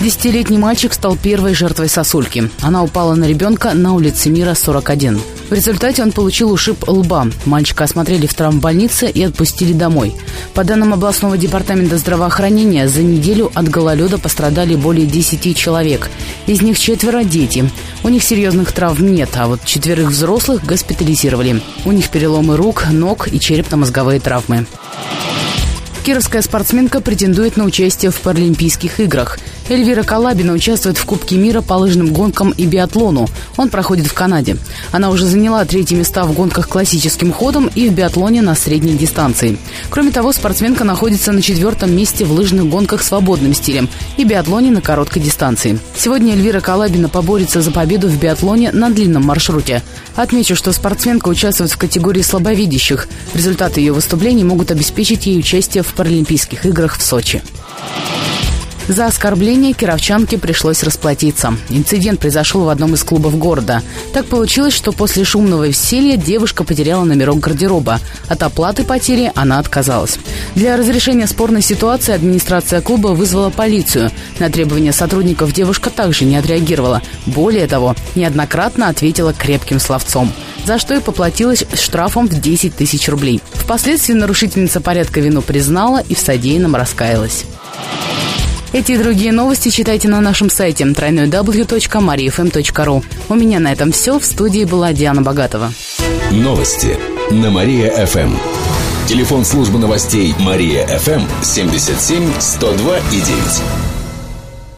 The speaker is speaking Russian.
Десятилетний мальчик стал первой жертвой сосульки. Она упала на ребенка на улице Мира, 41. В результате он получил ушиб лба. Мальчика осмотрели в травмбольнице и отпустили домой. По данным областного департамента здравоохранения, за неделю от гололеда пострадали более 10 человек. Из них четверо – дети. У них серьезных травм нет, а вот четверых взрослых госпитализировали. У них переломы рук, ног и черепно-мозговые травмы. Кировская спортсменка претендует на участие в Паралимпийских играх. Эльвира Калабина участвует в Кубке мира по лыжным гонкам и биатлону. Он проходит в Канаде. Она уже заняла третьи места в гонках классическим ходом и в биатлоне на средней дистанции. Кроме того, спортсменка находится на четвертом месте в лыжных гонках свободным стилем и биатлоне на короткой дистанции. Сегодня Эльвира Калабина поборется за победу в биатлоне на длинном маршруте. Отмечу, что спортсменка участвует в категории слабовидящих. Результаты ее выступлений могут обеспечить ей участие в Паралимпийских играх в Сочи. За оскорбление кировчанке пришлось расплатиться. Инцидент произошел в одном из клубов города. Так получилось, что после шумного веселья девушка потеряла номерок гардероба. От оплаты потери она отказалась. Для разрешения спорной ситуации администрация клуба вызвала полицию. На требования сотрудников девушка также не отреагировала. Более того, неоднократно ответила крепким словцом за что и поплатилась штрафом в 10 тысяч рублей. Впоследствии нарушительница порядка вину признала и в содеянном раскаялась. Эти и другие новости читайте на нашем сайте www.mariafm.ru. У меня на этом все. В студии была Диана Богатова. Новости на Мария-ФМ. Телефон службы новостей Мария-ФМ 77 102 и 9.